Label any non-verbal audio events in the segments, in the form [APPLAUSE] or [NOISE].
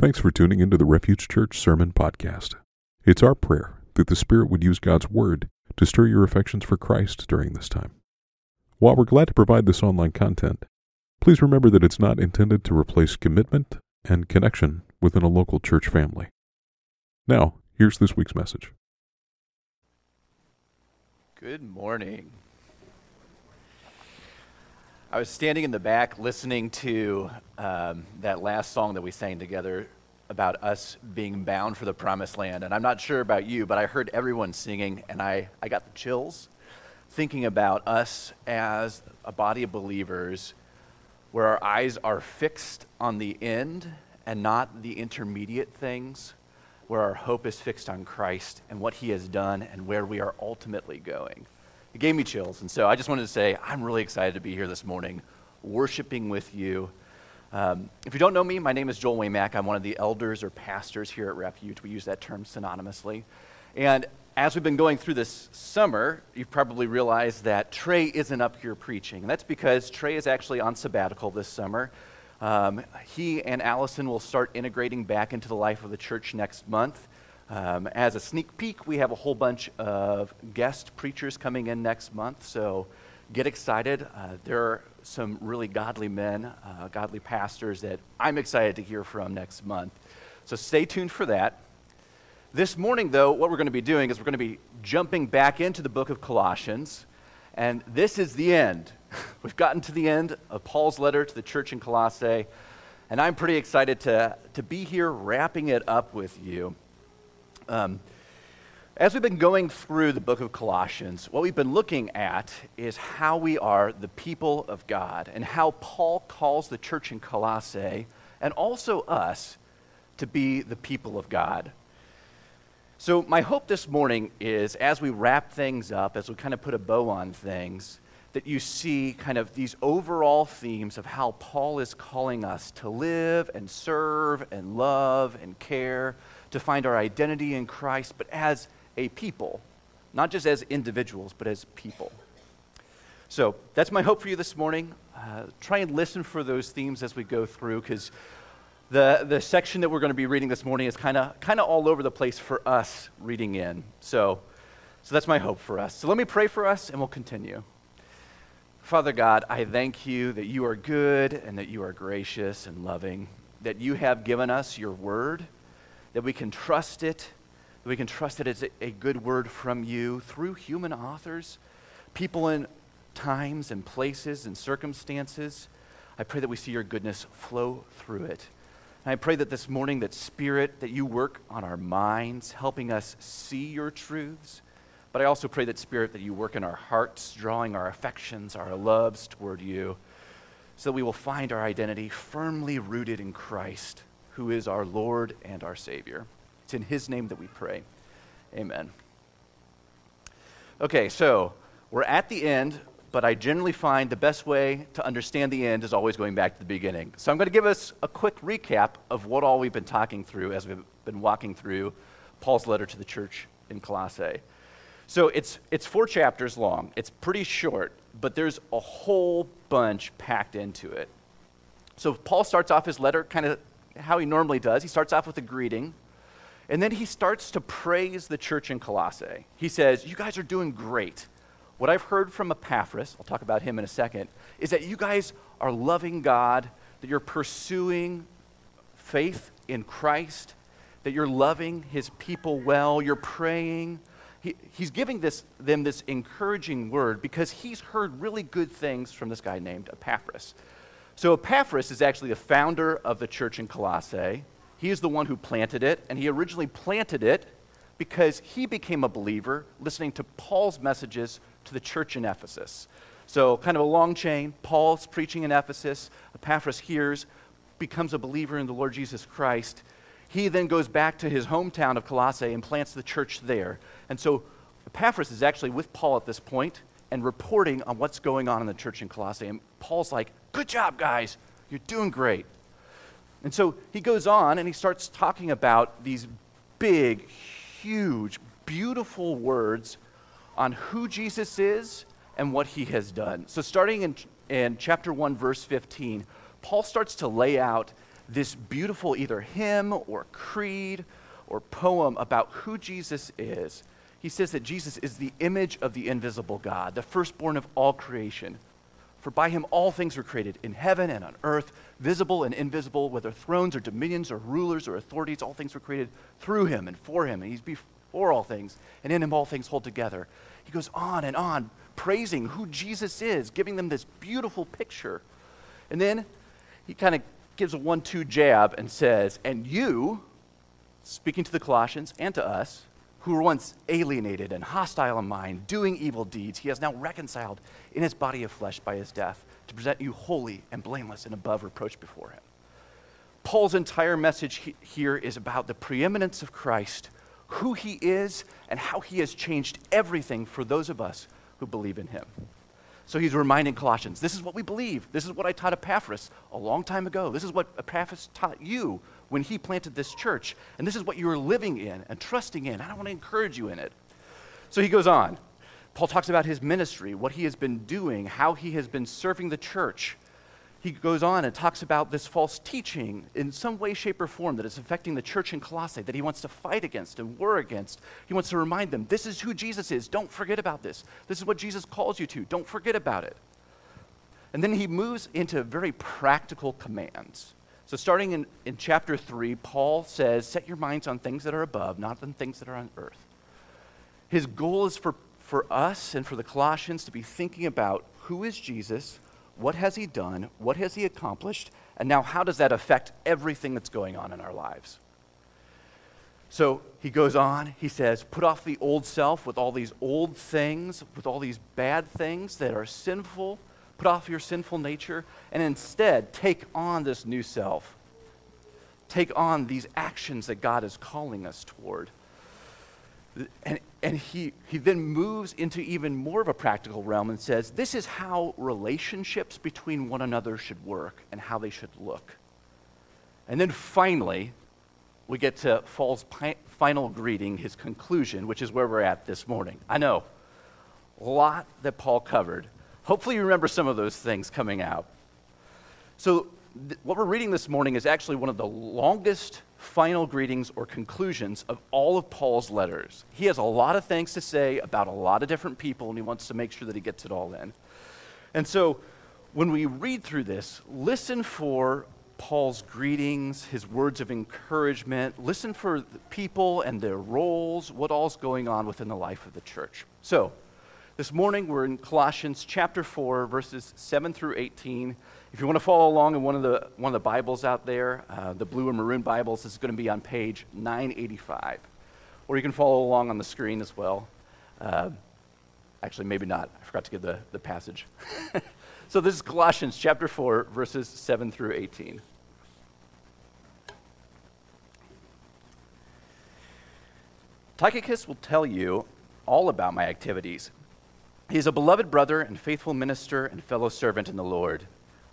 Thanks for tuning into the Refuge Church Sermon Podcast. It's our prayer that the Spirit would use God's Word to stir your affections for Christ during this time. While we're glad to provide this online content, please remember that it's not intended to replace commitment and connection within a local church family. Now, here's this week's message. Good morning. I was standing in the back listening to um, that last song that we sang together about us being bound for the promised land. And I'm not sure about you, but I heard everyone singing and I, I got the chills thinking about us as a body of believers where our eyes are fixed on the end and not the intermediate things, where our hope is fixed on Christ and what he has done and where we are ultimately going. It gave me chills. And so I just wanted to say, I'm really excited to be here this morning, worshiping with you. Um, if you don't know me, my name is Joel Waymack. I'm one of the elders or pastors here at Refuge. We use that term synonymously. And as we've been going through this summer, you've probably realized that Trey isn't up here preaching. And that's because Trey is actually on sabbatical this summer. Um, he and Allison will start integrating back into the life of the church next month. Um, as a sneak peek, we have a whole bunch of guest preachers coming in next month, so get excited. Uh, there are some really godly men, uh, godly pastors that I'm excited to hear from next month. So stay tuned for that. This morning, though, what we're going to be doing is we're going to be jumping back into the book of Colossians, and this is the end. [LAUGHS] We've gotten to the end of Paul's letter to the church in Colossae, and I'm pretty excited to, to be here wrapping it up with you. Um, as we've been going through the book of Colossians, what we've been looking at is how we are the people of God and how Paul calls the church in Colossae and also us to be the people of God. So, my hope this morning is as we wrap things up, as we kind of put a bow on things, that you see kind of these overall themes of how Paul is calling us to live and serve and love and care to find our identity in Christ, but as a people, not just as individuals, but as people. So that's my hope for you this morning. Uh, try and listen for those themes as we go through, because the, the section that we're going to be reading this morning is kind of kind of all over the place for us reading in. So, so that's my hope for us. So let me pray for us, and we'll continue. Father God, I thank you that you are good and that you are gracious and loving, that you have given us your word that we can trust it, that we can trust it as a, a good word from you through human authors, people in times and places and circumstances. I pray that we see your goodness flow through it. And I pray that this morning, that Spirit, that you work on our minds, helping us see your truths. But I also pray that, Spirit, that you work in our hearts, drawing our affections, our loves toward you, so that we will find our identity firmly rooted in Christ who is our Lord and our Savior. It's in His name that we pray. Amen. Okay, so we're at the end, but I generally find the best way to understand the end is always going back to the beginning. So I'm going to give us a quick recap of what all we've been talking through as we've been walking through Paul's letter to the church in Colossae. So it's, it's four chapters long. It's pretty short, but there's a whole bunch packed into it. So Paul starts off his letter kind of how he normally does. He starts off with a greeting, and then he starts to praise the church in Colossae. He says, You guys are doing great. What I've heard from Epaphras, I'll talk about him in a second, is that you guys are loving God, that you're pursuing faith in Christ, that you're loving his people well, you're praying. He, he's giving this, them this encouraging word because he's heard really good things from this guy named Epaphras. So Epaphras is actually the founder of the church in Colossae. He is the one who planted it, and he originally planted it because he became a believer listening to Paul's messages to the church in Ephesus. So, kind of a long chain. Paul's preaching in Ephesus. Epaphras hears, becomes a believer in the Lord Jesus Christ. He then goes back to his hometown of Colossae and plants the church there. And so, Epaphras is actually with Paul at this point and reporting on what's going on in the church in Colossae. And Paul's like, Good job, guys. You're doing great. And so he goes on and he starts talking about these big, huge, beautiful words on who Jesus is and what he has done. So, starting in, in chapter 1, verse 15, Paul starts to lay out this beautiful either hymn or creed or poem about who Jesus is, he says that Jesus is the image of the invisible God, the firstborn of all creation. For by him all things were created, in heaven and on earth, visible and invisible, whether thrones or dominions or rulers or authorities, all things were created through him and for him. And he's before all things, and in him all things hold together. He goes on and on, praising who Jesus is, giving them this beautiful picture. And then he kind of gives a one two jab and says, And you, speaking to the Colossians and to us, who were once alienated and hostile in mind, doing evil deeds, he has now reconciled in his body of flesh by his death to present you holy and blameless and above reproach before him. Paul's entire message he- here is about the preeminence of Christ, who he is, and how he has changed everything for those of us who believe in him. So he's reminding Colossians this is what we believe. This is what I taught Epaphras a long time ago. This is what Epaphras taught you when he planted this church. And this is what you are living in and trusting in. I don't want to encourage you in it. So he goes on. Paul talks about his ministry, what he has been doing, how he has been serving the church. He goes on and talks about this false teaching in some way, shape, or form that is affecting the church in Colossae that he wants to fight against and war against. He wants to remind them this is who Jesus is. Don't forget about this. This is what Jesus calls you to. Don't forget about it. And then he moves into very practical commands. So, starting in, in chapter 3, Paul says, Set your minds on things that are above, not on things that are on earth. His goal is for, for us and for the Colossians to be thinking about who is Jesus, what has he done, what has he accomplished, and now how does that affect everything that's going on in our lives. So he goes on, he says, Put off the old self with all these old things, with all these bad things that are sinful Put off your sinful nature and instead take on this new self. Take on these actions that God is calling us toward. And, and he, he then moves into even more of a practical realm and says, This is how relationships between one another should work and how they should look. And then finally, we get to Paul's pi- final greeting, his conclusion, which is where we're at this morning. I know, a lot that Paul covered. Hopefully, you remember some of those things coming out. So, th- what we're reading this morning is actually one of the longest final greetings or conclusions of all of Paul's letters. He has a lot of things to say about a lot of different people, and he wants to make sure that he gets it all in. And so, when we read through this, listen for Paul's greetings, his words of encouragement. Listen for people and their roles, what all's going on within the life of the church. So, this morning we're in Colossians chapter 4, verses 7 through 18. If you want to follow along in one of the, one of the Bibles out there, uh, the blue and maroon Bibles, this is going to be on page 985. Or you can follow along on the screen as well. Uh, actually, maybe not. I forgot to give the, the passage. [LAUGHS] so this is Colossians chapter 4, verses 7 through 18. Tychicus will tell you all about my activities he is a beloved brother and faithful minister and fellow servant in the Lord.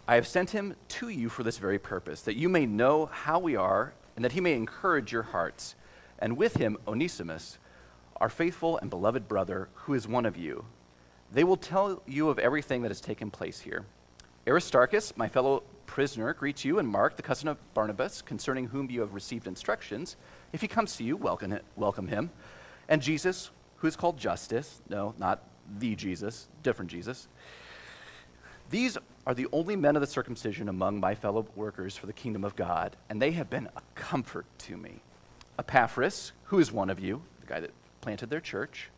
I have sent him to you for this very purpose, that you may know how we are, and that he may encourage your hearts. And with him, Onesimus, our faithful and beloved brother, who is one of you. They will tell you of everything that has taken place here. Aristarchus, my fellow prisoner, greets you, and Mark, the cousin of Barnabas, concerning whom you have received instructions. If he comes to you, welcome, him. And Jesus, who is called Justus, no, not the Jesus, different Jesus. These are the only men of the circumcision among my fellow workers for the kingdom of God, and they have been a comfort to me. Epaphras, who is one of you, the guy that planted their church,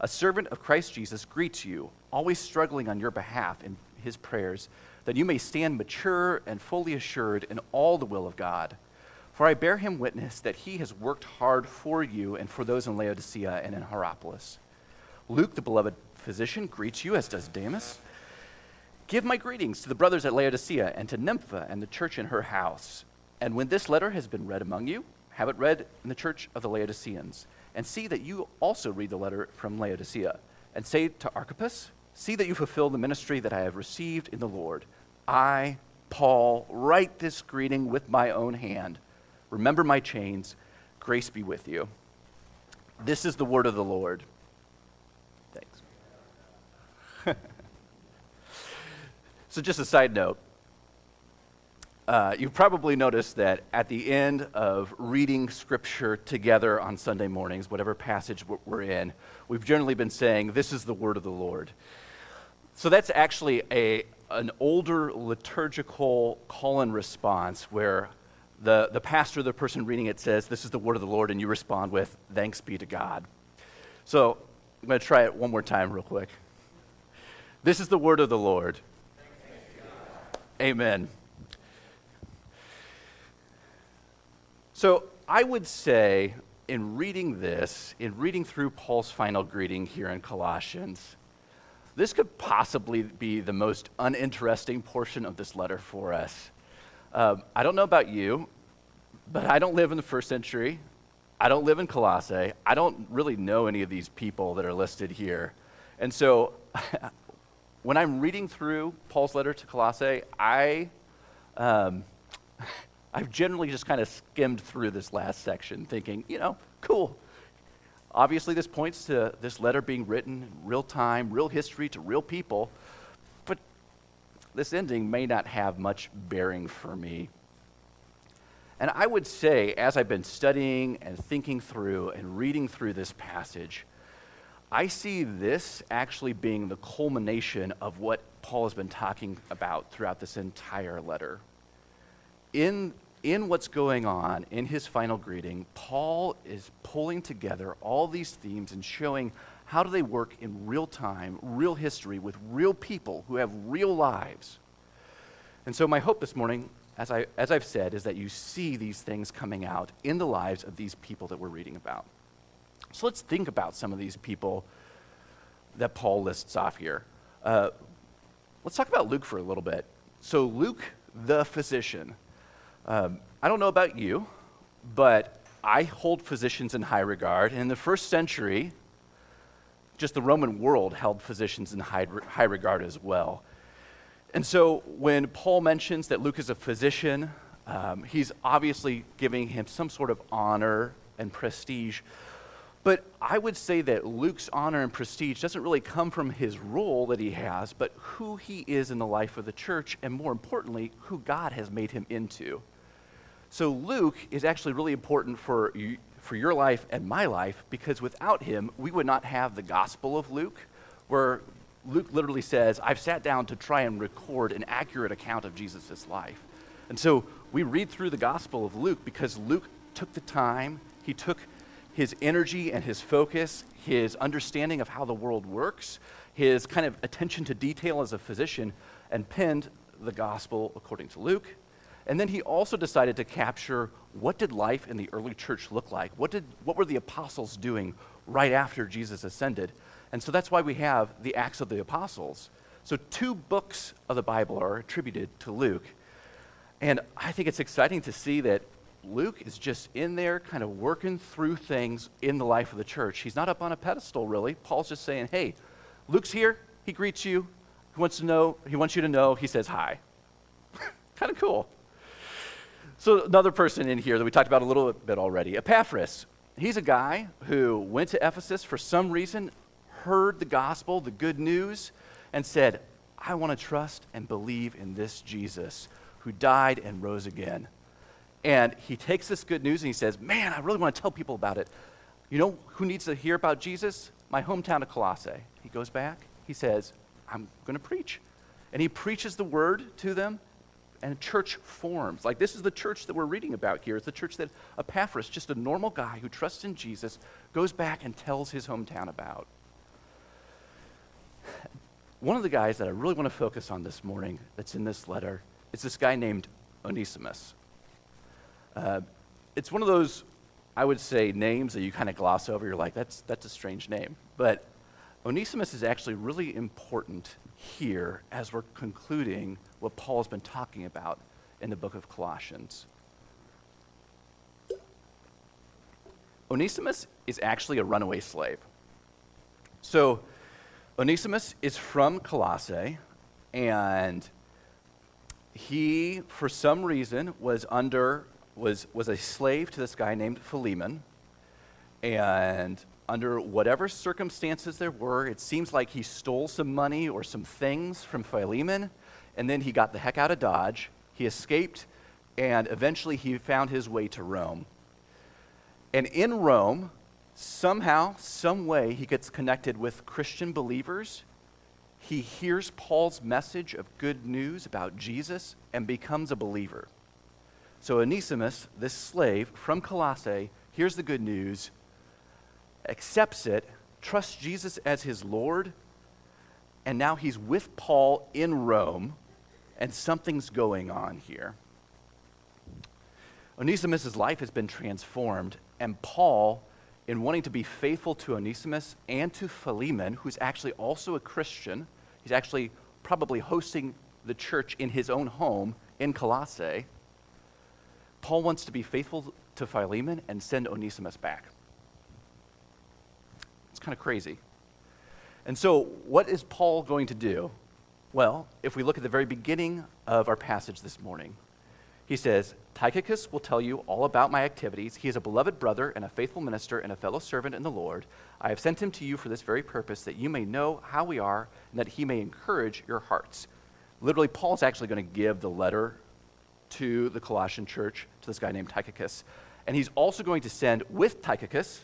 a servant of Christ Jesus, greets you, always struggling on your behalf in his prayers, that you may stand mature and fully assured in all the will of God. For I bear him witness that he has worked hard for you and for those in Laodicea and in Hierapolis. Luke, the beloved physician, greets you, as does Demas. Give my greetings to the brothers at Laodicea and to Nympha and the church in her house. And when this letter has been read among you, have it read in the church of the Laodiceans. And see that you also read the letter from Laodicea. And say to Archippus, See that you fulfill the ministry that I have received in the Lord. I, Paul, write this greeting with my own hand. Remember my chains. Grace be with you. This is the word of the Lord. So, just a side note uh, you've probably noticed that at the end of reading scripture together on Sunday mornings, whatever passage we're in, we've generally been saying, This is the word of the Lord. So that's actually a, an older liturgical call and response where the, the pastor, the person reading it, says, This is the word of the Lord, and you respond with, Thanks be to God. So I'm going to try it one more time, real quick. This is the word of the Lord. Amen. So I would say, in reading this, in reading through Paul's final greeting here in Colossians, this could possibly be the most uninteresting portion of this letter for us. Um, I don't know about you, but I don't live in the first century. I don't live in Colossae. I don't really know any of these people that are listed here. And so [LAUGHS] when I'm reading through Paul's letter to Colossae, I, um, [LAUGHS] I've generally just kind of skimmed through this last section thinking, you know, cool. Obviously, this points to this letter being written in real time, real history to real people, but this ending may not have much bearing for me. And I would say, as I've been studying and thinking through and reading through this passage, I see this actually being the culmination of what Paul has been talking about throughout this entire letter. In, in what's going on in his final greeting, Paul is pulling together all these themes and showing how do they work in real time, real history, with real people who have real lives. And so, my hope this morning, as, I, as I've said, is that you see these things coming out in the lives of these people that we're reading about. So let's think about some of these people that Paul lists off here. Uh, let's talk about Luke for a little bit. So, Luke, the physician. Um, I don't know about you, but I hold physicians in high regard. And in the first century, just the Roman world held physicians in high, high regard as well. And so when Paul mentions that Luke is a physician, um, he's obviously giving him some sort of honor and prestige. But I would say that Luke's honor and prestige doesn't really come from his role that he has, but who he is in the life of the church, and more importantly, who God has made him into. So Luke is actually really important for, you, for your life and my life because without him, we would not have the Gospel of Luke, where Luke literally says, I've sat down to try and record an accurate account of Jesus' life. And so we read through the Gospel of Luke because Luke took the time, he took his energy and his focus, his understanding of how the world works, his kind of attention to detail as a physician, and penned the gospel according to Luke. And then he also decided to capture what did life in the early church look like? What, did, what were the apostles doing right after Jesus ascended? And so that's why we have the Acts of the Apostles. So, two books of the Bible are attributed to Luke. And I think it's exciting to see that Luke is just in there kind of working through things in the life of the church. He's not up on a pedestal, really. Paul's just saying, hey, Luke's here. He greets you. He wants to know, he wants you to know, he says hi. [LAUGHS] kind of cool. So, another person in here that we talked about a little bit already, Epaphras. He's a guy who went to Ephesus for some reason, heard the gospel, the good news, and said, I want to trust and believe in this Jesus who died and rose again. And he takes this good news and he says, Man, I really want to tell people about it. You know who needs to hear about Jesus? My hometown of Colossae. He goes back, he says, I'm going to preach. And he preaches the word to them, and a church forms. Like this is the church that we're reading about here. It's the church that Epaphras, just a normal guy who trusts in Jesus, goes back and tells his hometown about. One of the guys that I really want to focus on this morning that's in this letter is this guy named Onesimus. Uh, it's one of those, I would say, names that you kind of gloss over. You're like, that's, that's a strange name. But Onesimus is actually really important here as we're concluding what Paul has been talking about in the book of Colossians. Onesimus is actually a runaway slave. So, Onesimus is from Colossae, and he, for some reason, was under was, was a slave to this guy named Philemon. And under whatever circumstances there were, it seems like he stole some money or some things from Philemon, and then he got the heck out of Dodge. He escaped and eventually he found his way to Rome. And in Rome, somehow, some way, he gets connected with Christian believers. He hears Paul's message of good news about Jesus and becomes a believer. So Onesimus, this slave from Colossae, hears the good news, accepts it, trusts Jesus as his Lord, and now he's with Paul in Rome, and something's going on here. Onesimus' life has been transformed, and Paul, in wanting to be faithful to Onesimus and to Philemon, who's actually also a Christian, he's actually probably hosting the church in his own home in Colossae. Paul wants to be faithful to Philemon and send Onesimus back. It's kind of crazy. And so, what is Paul going to do? Well, if we look at the very beginning of our passage this morning, he says, Tychicus will tell you all about my activities. He is a beloved brother and a faithful minister and a fellow servant in the Lord. I have sent him to you for this very purpose, that you may know how we are and that he may encourage your hearts. Literally, Paul's actually going to give the letter to the Colossian church to this guy named Tychicus. And he's also going to send with Tychicus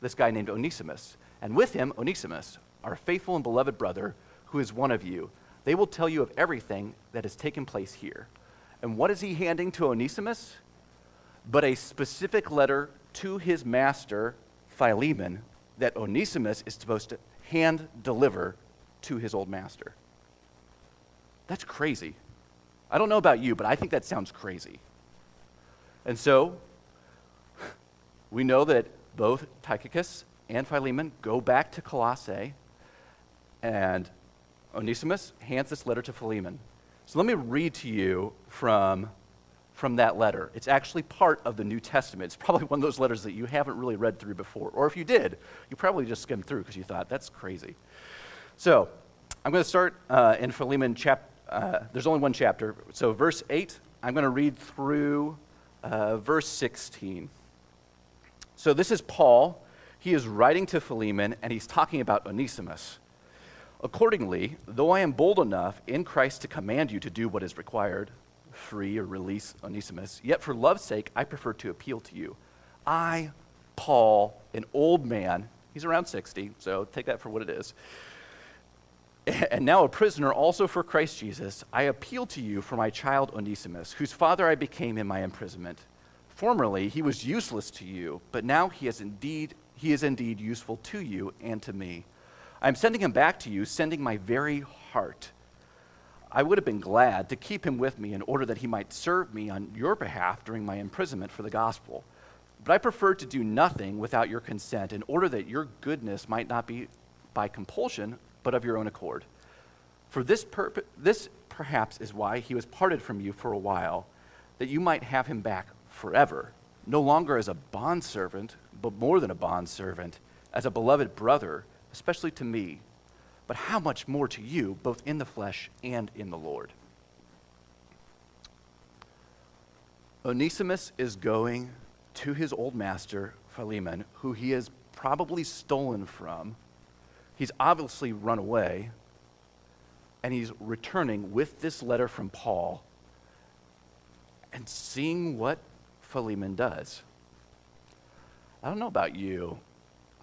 this guy named Onesimus. And with him, Onesimus, our faithful and beloved brother, who is one of you. They will tell you of everything that has taken place here. And what is he handing to Onesimus? But a specific letter to his master, Philemon, that Onesimus is supposed to hand deliver to his old master. That's crazy. I don't know about you, but I think that sounds crazy. And so, we know that both Tychicus and Philemon go back to Colossae, and Onesimus hands this letter to Philemon. So let me read to you from, from that letter. It's actually part of the New Testament. It's probably one of those letters that you haven't really read through before. Or if you did, you probably just skimmed through because you thought, that's crazy. So I'm going to start uh, in Philemon chapter. Uh, there's only one chapter. So, verse 8, I'm going to read through uh, verse 16. So, this is Paul. He is writing to Philemon, and he's talking about Onesimus. Accordingly, though I am bold enough in Christ to command you to do what is required, free or release Onesimus, yet for love's sake I prefer to appeal to you. I, Paul, an old man, he's around 60, so take that for what it is, [LAUGHS] and now a prisoner also for Christ Jesus, I appeal to you for my child Onesimus, whose father I became in my imprisonment. Formerly he was useless to you, but now he is indeed he is indeed useful to you and to me. I'm sending him back to you, sending my very heart. I would have been glad to keep him with me in order that he might serve me on your behalf during my imprisonment for the gospel. But I prefer to do nothing without your consent in order that your goodness might not be by compulsion, but of your own accord. For this, purpose, this perhaps is why he was parted from you for a while, that you might have him back forever, no longer as a bondservant, but more than a bondservant, as a beloved brother especially to me, but how much more to you, both in the flesh and in the Lord. Onesimus is going to his old master, Philemon, who he has probably stolen from. He's obviously run away, and he's returning with this letter from Paul and seeing what Philemon does. I don't know about you,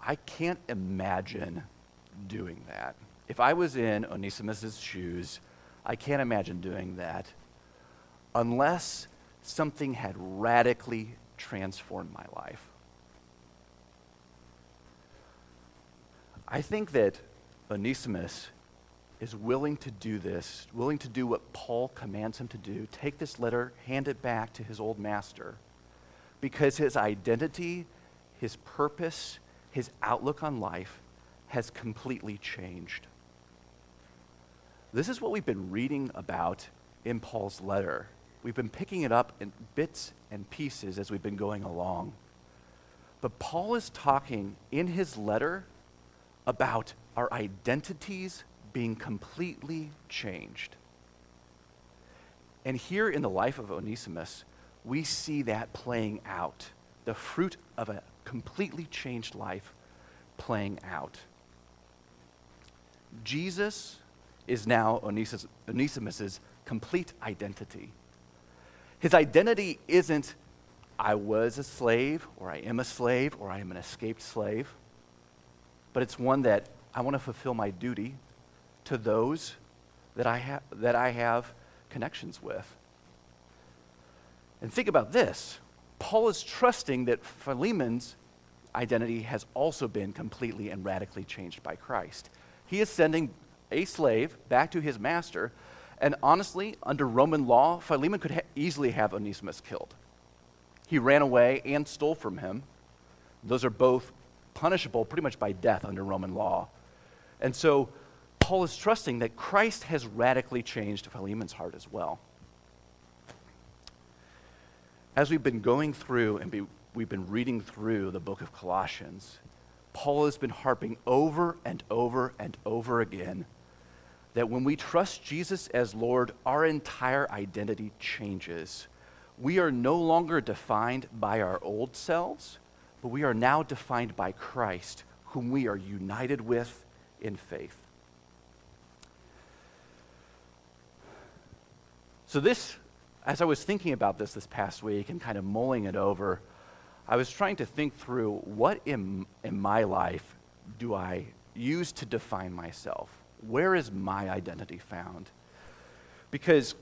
I can't imagine doing that. If I was in Onesimus' shoes, I can't imagine doing that unless something had radically transformed my life. I think that Onesimus is willing to do this, willing to do what Paul commands him to do take this letter, hand it back to his old master, because his identity, his purpose, his outlook on life has completely changed. This is what we've been reading about in Paul's letter. We've been picking it up in bits and pieces as we've been going along. But Paul is talking in his letter about our identities being completely changed. And here in the life of Onesimus, we see that playing out the fruit of a completely changed life playing out. Jesus is now Onesimus' complete identity. His identity isn't, I was a slave, or I am a slave, or I am an escaped slave, but it's one that I want to fulfill my duty to those that I, ha- that I have connections with. And think about this Paul is trusting that Philemon's identity has also been completely and radically changed by Christ. He is sending a slave back to his master, and honestly, under Roman law, Philemon could ha- easily have Onesimus killed. He ran away and stole from him. Those are both punishable pretty much by death under Roman law. And so Paul is trusting that Christ has radically changed Philemon's heart as well. As we've been going through and be, we've been reading through the book of Colossians, Paul has been harping over and over and over again that when we trust Jesus as Lord, our entire identity changes. We are no longer defined by our old selves, but we are now defined by Christ, whom we are united with in faith. So, this, as I was thinking about this this past week and kind of mulling it over, I was trying to think through what in, in my life do I use to define myself? Where is my identity found? Because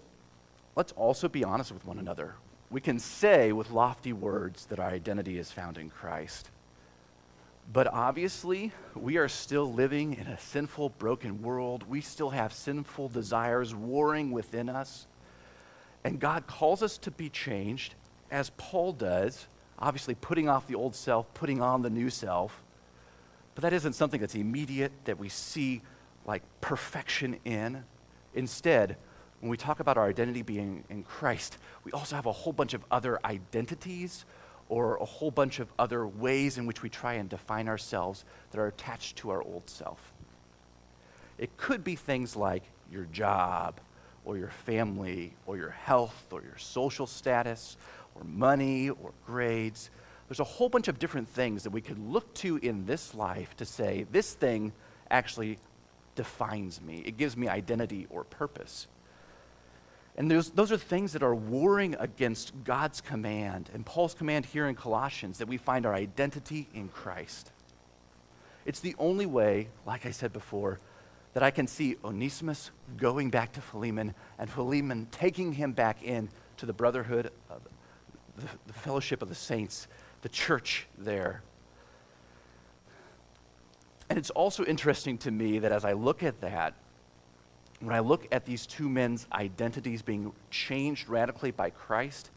let's also be honest with one another. We can say with lofty words that our identity is found in Christ. But obviously, we are still living in a sinful, broken world. We still have sinful desires warring within us. And God calls us to be changed, as Paul does, obviously putting off the old self, putting on the new self. But that isn't something that's immediate, that we see like perfection in. Instead, when we talk about our identity being in Christ, we also have a whole bunch of other identities or a whole bunch of other ways in which we try and define ourselves that are attached to our old self. It could be things like your job or your family or your health or your social status or money or grades. There's a whole bunch of different things that we could look to in this life to say, this thing actually defines me. It gives me identity or purpose. And those, are things that are warring against God's command and Paul's command here in Colossians that we find our identity in Christ. It's the only way, like I said before, that I can see Onesimus going back to Philemon and Philemon taking him back in to the brotherhood, of the, the fellowship of the saints, the church there. And it's also interesting to me that as I look at that, when I look at these two men's identities being changed radically by Christ,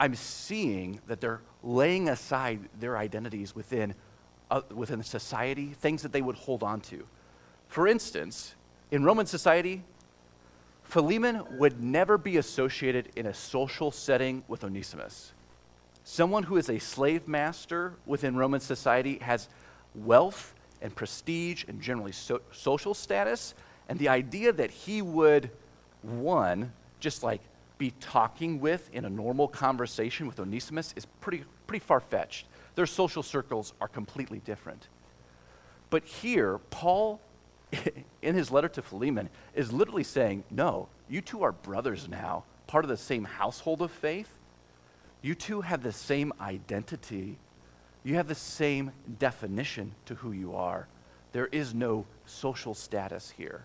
I'm seeing that they're laying aside their identities within, uh, within society, things that they would hold on to. For instance, in Roman society, Philemon would never be associated in a social setting with Onesimus. Someone who is a slave master within Roman society has wealth and prestige and generally so- social status. And the idea that he would, one, just like be talking with in a normal conversation with Onesimus is pretty, pretty far fetched. Their social circles are completely different. But here, Paul [LAUGHS] in his letter to Philemon, is literally saying, No, you two are brothers now, part of the same household of faith. You two have the same identity. You have the same definition to who you are. There is no social status here.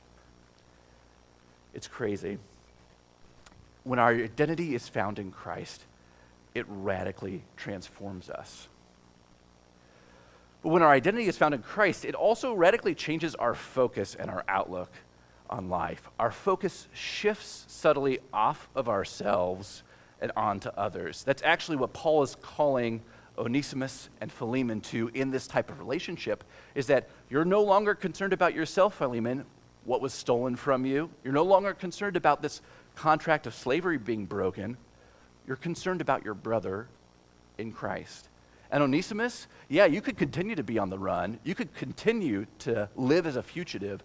It's crazy. When our identity is found in Christ, it radically transforms us. But when our identity is found in Christ, it also radically changes our focus and our outlook on life. Our focus shifts subtly off of ourselves and onto others. That's actually what Paul is calling Onesimus and Philemon to in this type of relationship is that you're no longer concerned about yourself, Philemon, what was stolen from you. You're no longer concerned about this contract of slavery being broken. You're concerned about your brother in Christ. And Onesimus, yeah, you could continue to be on the run. You could continue to live as a fugitive.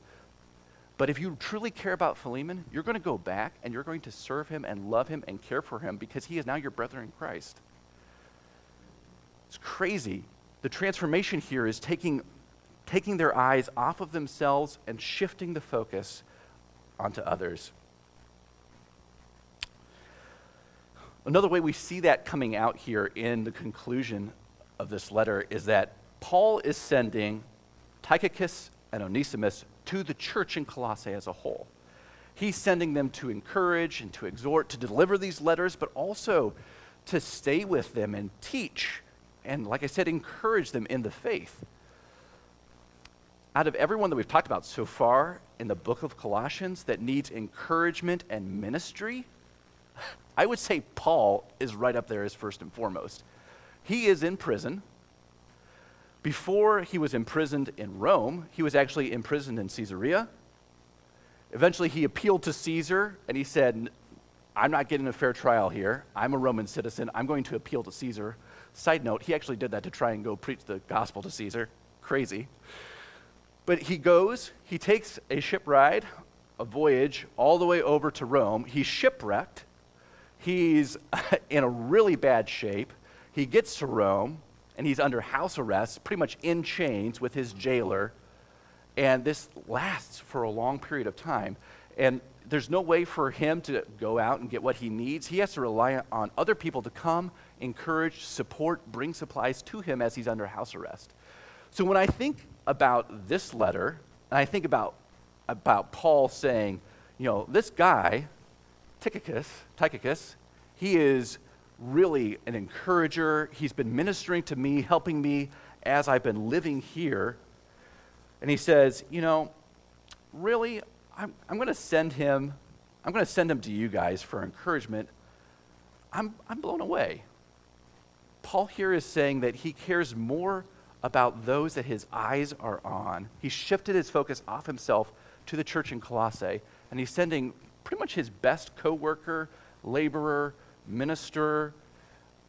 But if you truly care about Philemon, you're going to go back and you're going to serve him and love him and care for him because he is now your brother in Christ. It's crazy. The transformation here is taking, taking their eyes off of themselves and shifting the focus onto others. Another way we see that coming out here in the conclusion of this letter is that Paul is sending Tychicus and Onesimus to the church in Colossae as a whole. He's sending them to encourage and to exhort, to deliver these letters, but also to stay with them and teach and, like I said, encourage them in the faith. Out of everyone that we've talked about so far in the book of Colossians that needs encouragement and ministry, I would say Paul is right up there as first and foremost. He is in prison. Before he was imprisoned in Rome, he was actually imprisoned in Caesarea. Eventually, he appealed to Caesar and he said, I'm not getting a fair trial here. I'm a Roman citizen. I'm going to appeal to Caesar. Side note, he actually did that to try and go preach the gospel to Caesar. Crazy. But he goes, he takes a ship ride, a voyage all the way over to Rome. He's shipwrecked. He's [LAUGHS] in a really bad shape. He gets to Rome and he's under house arrest, pretty much in chains with his jailer. And this lasts for a long period of time. And there's no way for him to go out and get what he needs. He has to rely on other people to come, encourage, support, bring supplies to him as he's under house arrest. So when I think about this letter, and I think about, about Paul saying, you know, this guy, Tychicus, Tychicus, he is really an encourager. He's been ministering to me, helping me as I've been living here. And he says, you know, really, I'm, I'm going to send him, I'm going to send him to you guys for encouragement. I'm, I'm blown away. Paul here is saying that he cares more about those that his eyes are on. He shifted his focus off himself to the church in Colossae, and he's sending pretty much his best co worker, laborer, minister,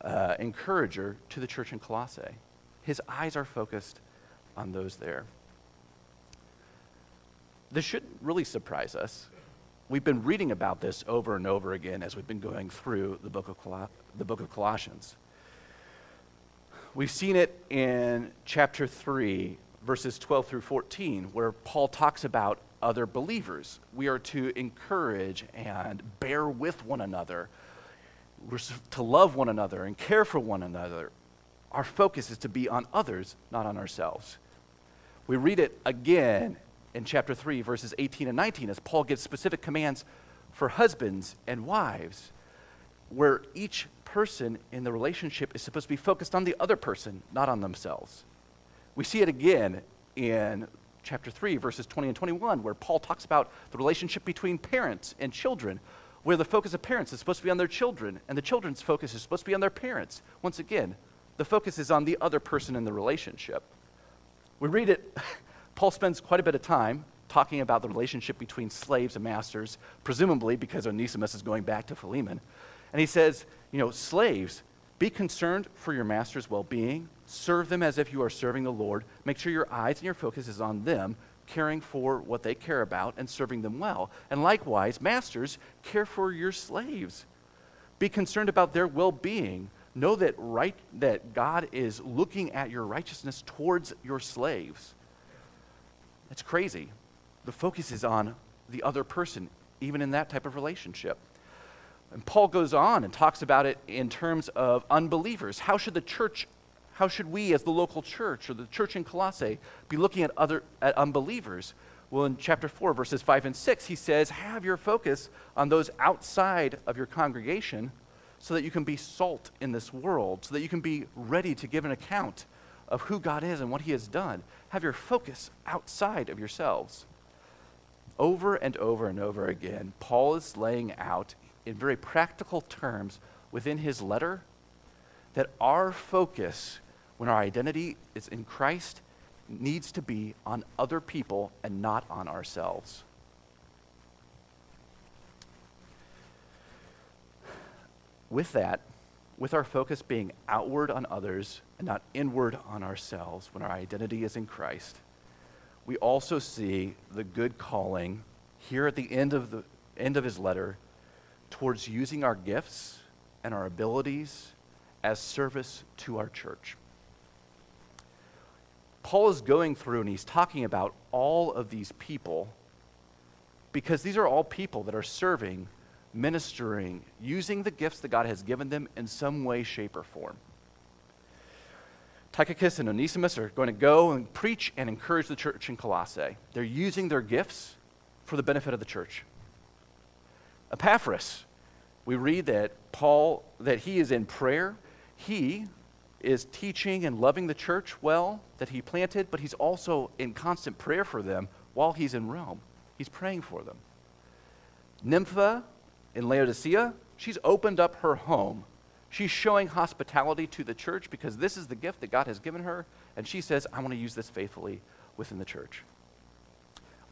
uh, encourager to the church in Colossae. His eyes are focused on those there. This shouldn't really surprise us. We've been reading about this over and over again as we've been going through the book of, Col- the book of Colossians. We've seen it in chapter 3, verses 12 through 14, where Paul talks about other believers. We are to encourage and bear with one another. We're to love one another and care for one another. Our focus is to be on others, not on ourselves. We read it again in chapter 3, verses 18 and 19, as Paul gives specific commands for husbands and wives, where each person in the relationship is supposed to be focused on the other person, not on themselves. We see it again in chapter 3, verses 20 and 21, where Paul talks about the relationship between parents and children, where the focus of parents is supposed to be on their children, and the children's focus is supposed to be on their parents. Once again, the focus is on the other person in the relationship. We read it, [LAUGHS] Paul spends quite a bit of time talking about the relationship between slaves and masters, presumably because Onesimus is going back to Philemon. And he says, you know, slaves, be concerned for your master's well being, serve them as if you are serving the Lord, make sure your eyes and your focus is on them, caring for what they care about and serving them well. And likewise, masters, care for your slaves. Be concerned about their well being. Know that, right, that God is looking at your righteousness towards your slaves. It's crazy. The focus is on the other person, even in that type of relationship. And Paul goes on and talks about it in terms of unbelievers. How should the church, how should we as the local church or the church in Colossae be looking at other at unbelievers? Well, in chapter 4, verses 5 and 6, he says, Have your focus on those outside of your congregation so that you can be salt in this world, so that you can be ready to give an account of who God is and what he has done. Have your focus outside of yourselves. Over and over and over again, Paul is laying out in very practical terms within his letter that our focus when our identity is in Christ needs to be on other people and not on ourselves. With that, with our focus being outward on others and not inward on ourselves when our identity is in Christ, we also see the good calling here at the end of the end of his letter towards using our gifts and our abilities as service to our church. Paul is going through and he's talking about all of these people because these are all people that are serving ministering, using the gifts that God has given them in some way, shape, or form. Tychicus and Onesimus are going to go and preach and encourage the church in Colossae. They're using their gifts for the benefit of the church. Epaphras, we read that Paul, that he is in prayer. He is teaching and loving the church well that he planted, but he's also in constant prayer for them while he's in Rome. He's praying for them. Nympha in Laodicea, she's opened up her home. She's showing hospitality to the church because this is the gift that God has given her, and she says, I want to use this faithfully within the church.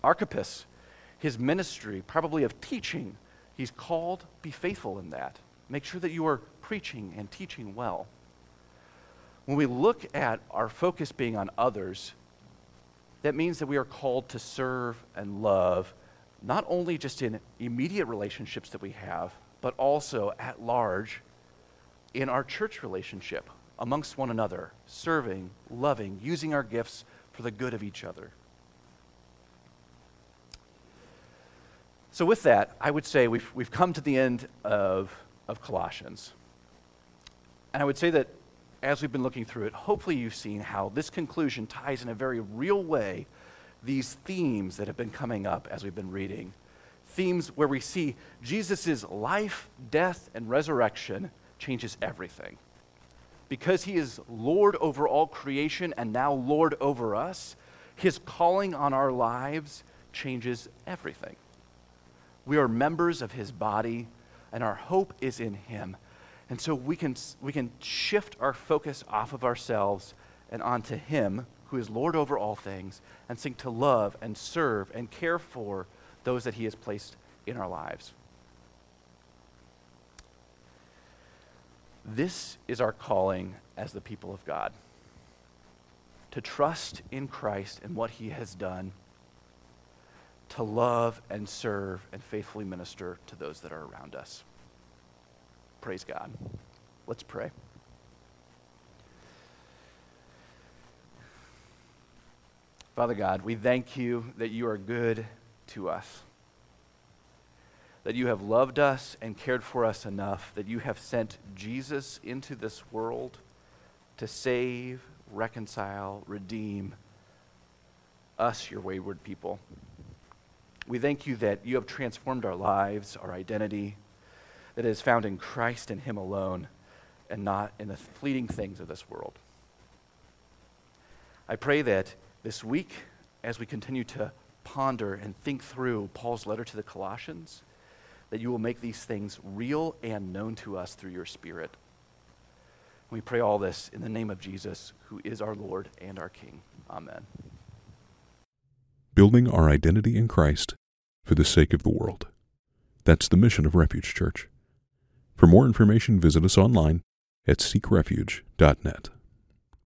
Archippus, his ministry, probably of teaching, he's called, be faithful in that. Make sure that you are preaching and teaching well. When we look at our focus being on others, that means that we are called to serve and love, not only just in immediate relationships that we have, but also at large in our church relationship amongst one another, serving, loving, using our gifts for the good of each other. So, with that, I would say we've, we've come to the end of, of Colossians. And I would say that as we've been looking through it, hopefully you've seen how this conclusion ties in a very real way these themes that have been coming up as we've been reading. Themes where we see Jesus' life, death, and resurrection changes everything. Because he is Lord over all creation and now Lord over us, his calling on our lives changes everything. We are members of his body, and our hope is in him. And so we can, we can shift our focus off of ourselves and onto him, who is Lord over all things, and seek to love and serve and care for those that he has placed in our lives. This is our calling as the people of God to trust in Christ and what he has done, to love and serve and faithfully minister to those that are around us. Praise God. Let's pray. Father God, we thank you that you are good to us that you have loved us and cared for us enough that you have sent Jesus into this world to save, reconcile, redeem us, your wayward people. We thank you that you have transformed our lives, our identity, that is found in Christ and Him alone, and not in the fleeting things of this world. I pray that this week, as we continue to ponder and think through Paul's letter to the Colossians, that you will make these things real and known to us through your Spirit. We pray all this in the name of Jesus, who is our Lord and our King. Amen. Building our identity in Christ for the sake of the world. That's the mission of Refuge Church. For more information, visit us online at seekrefuge.net.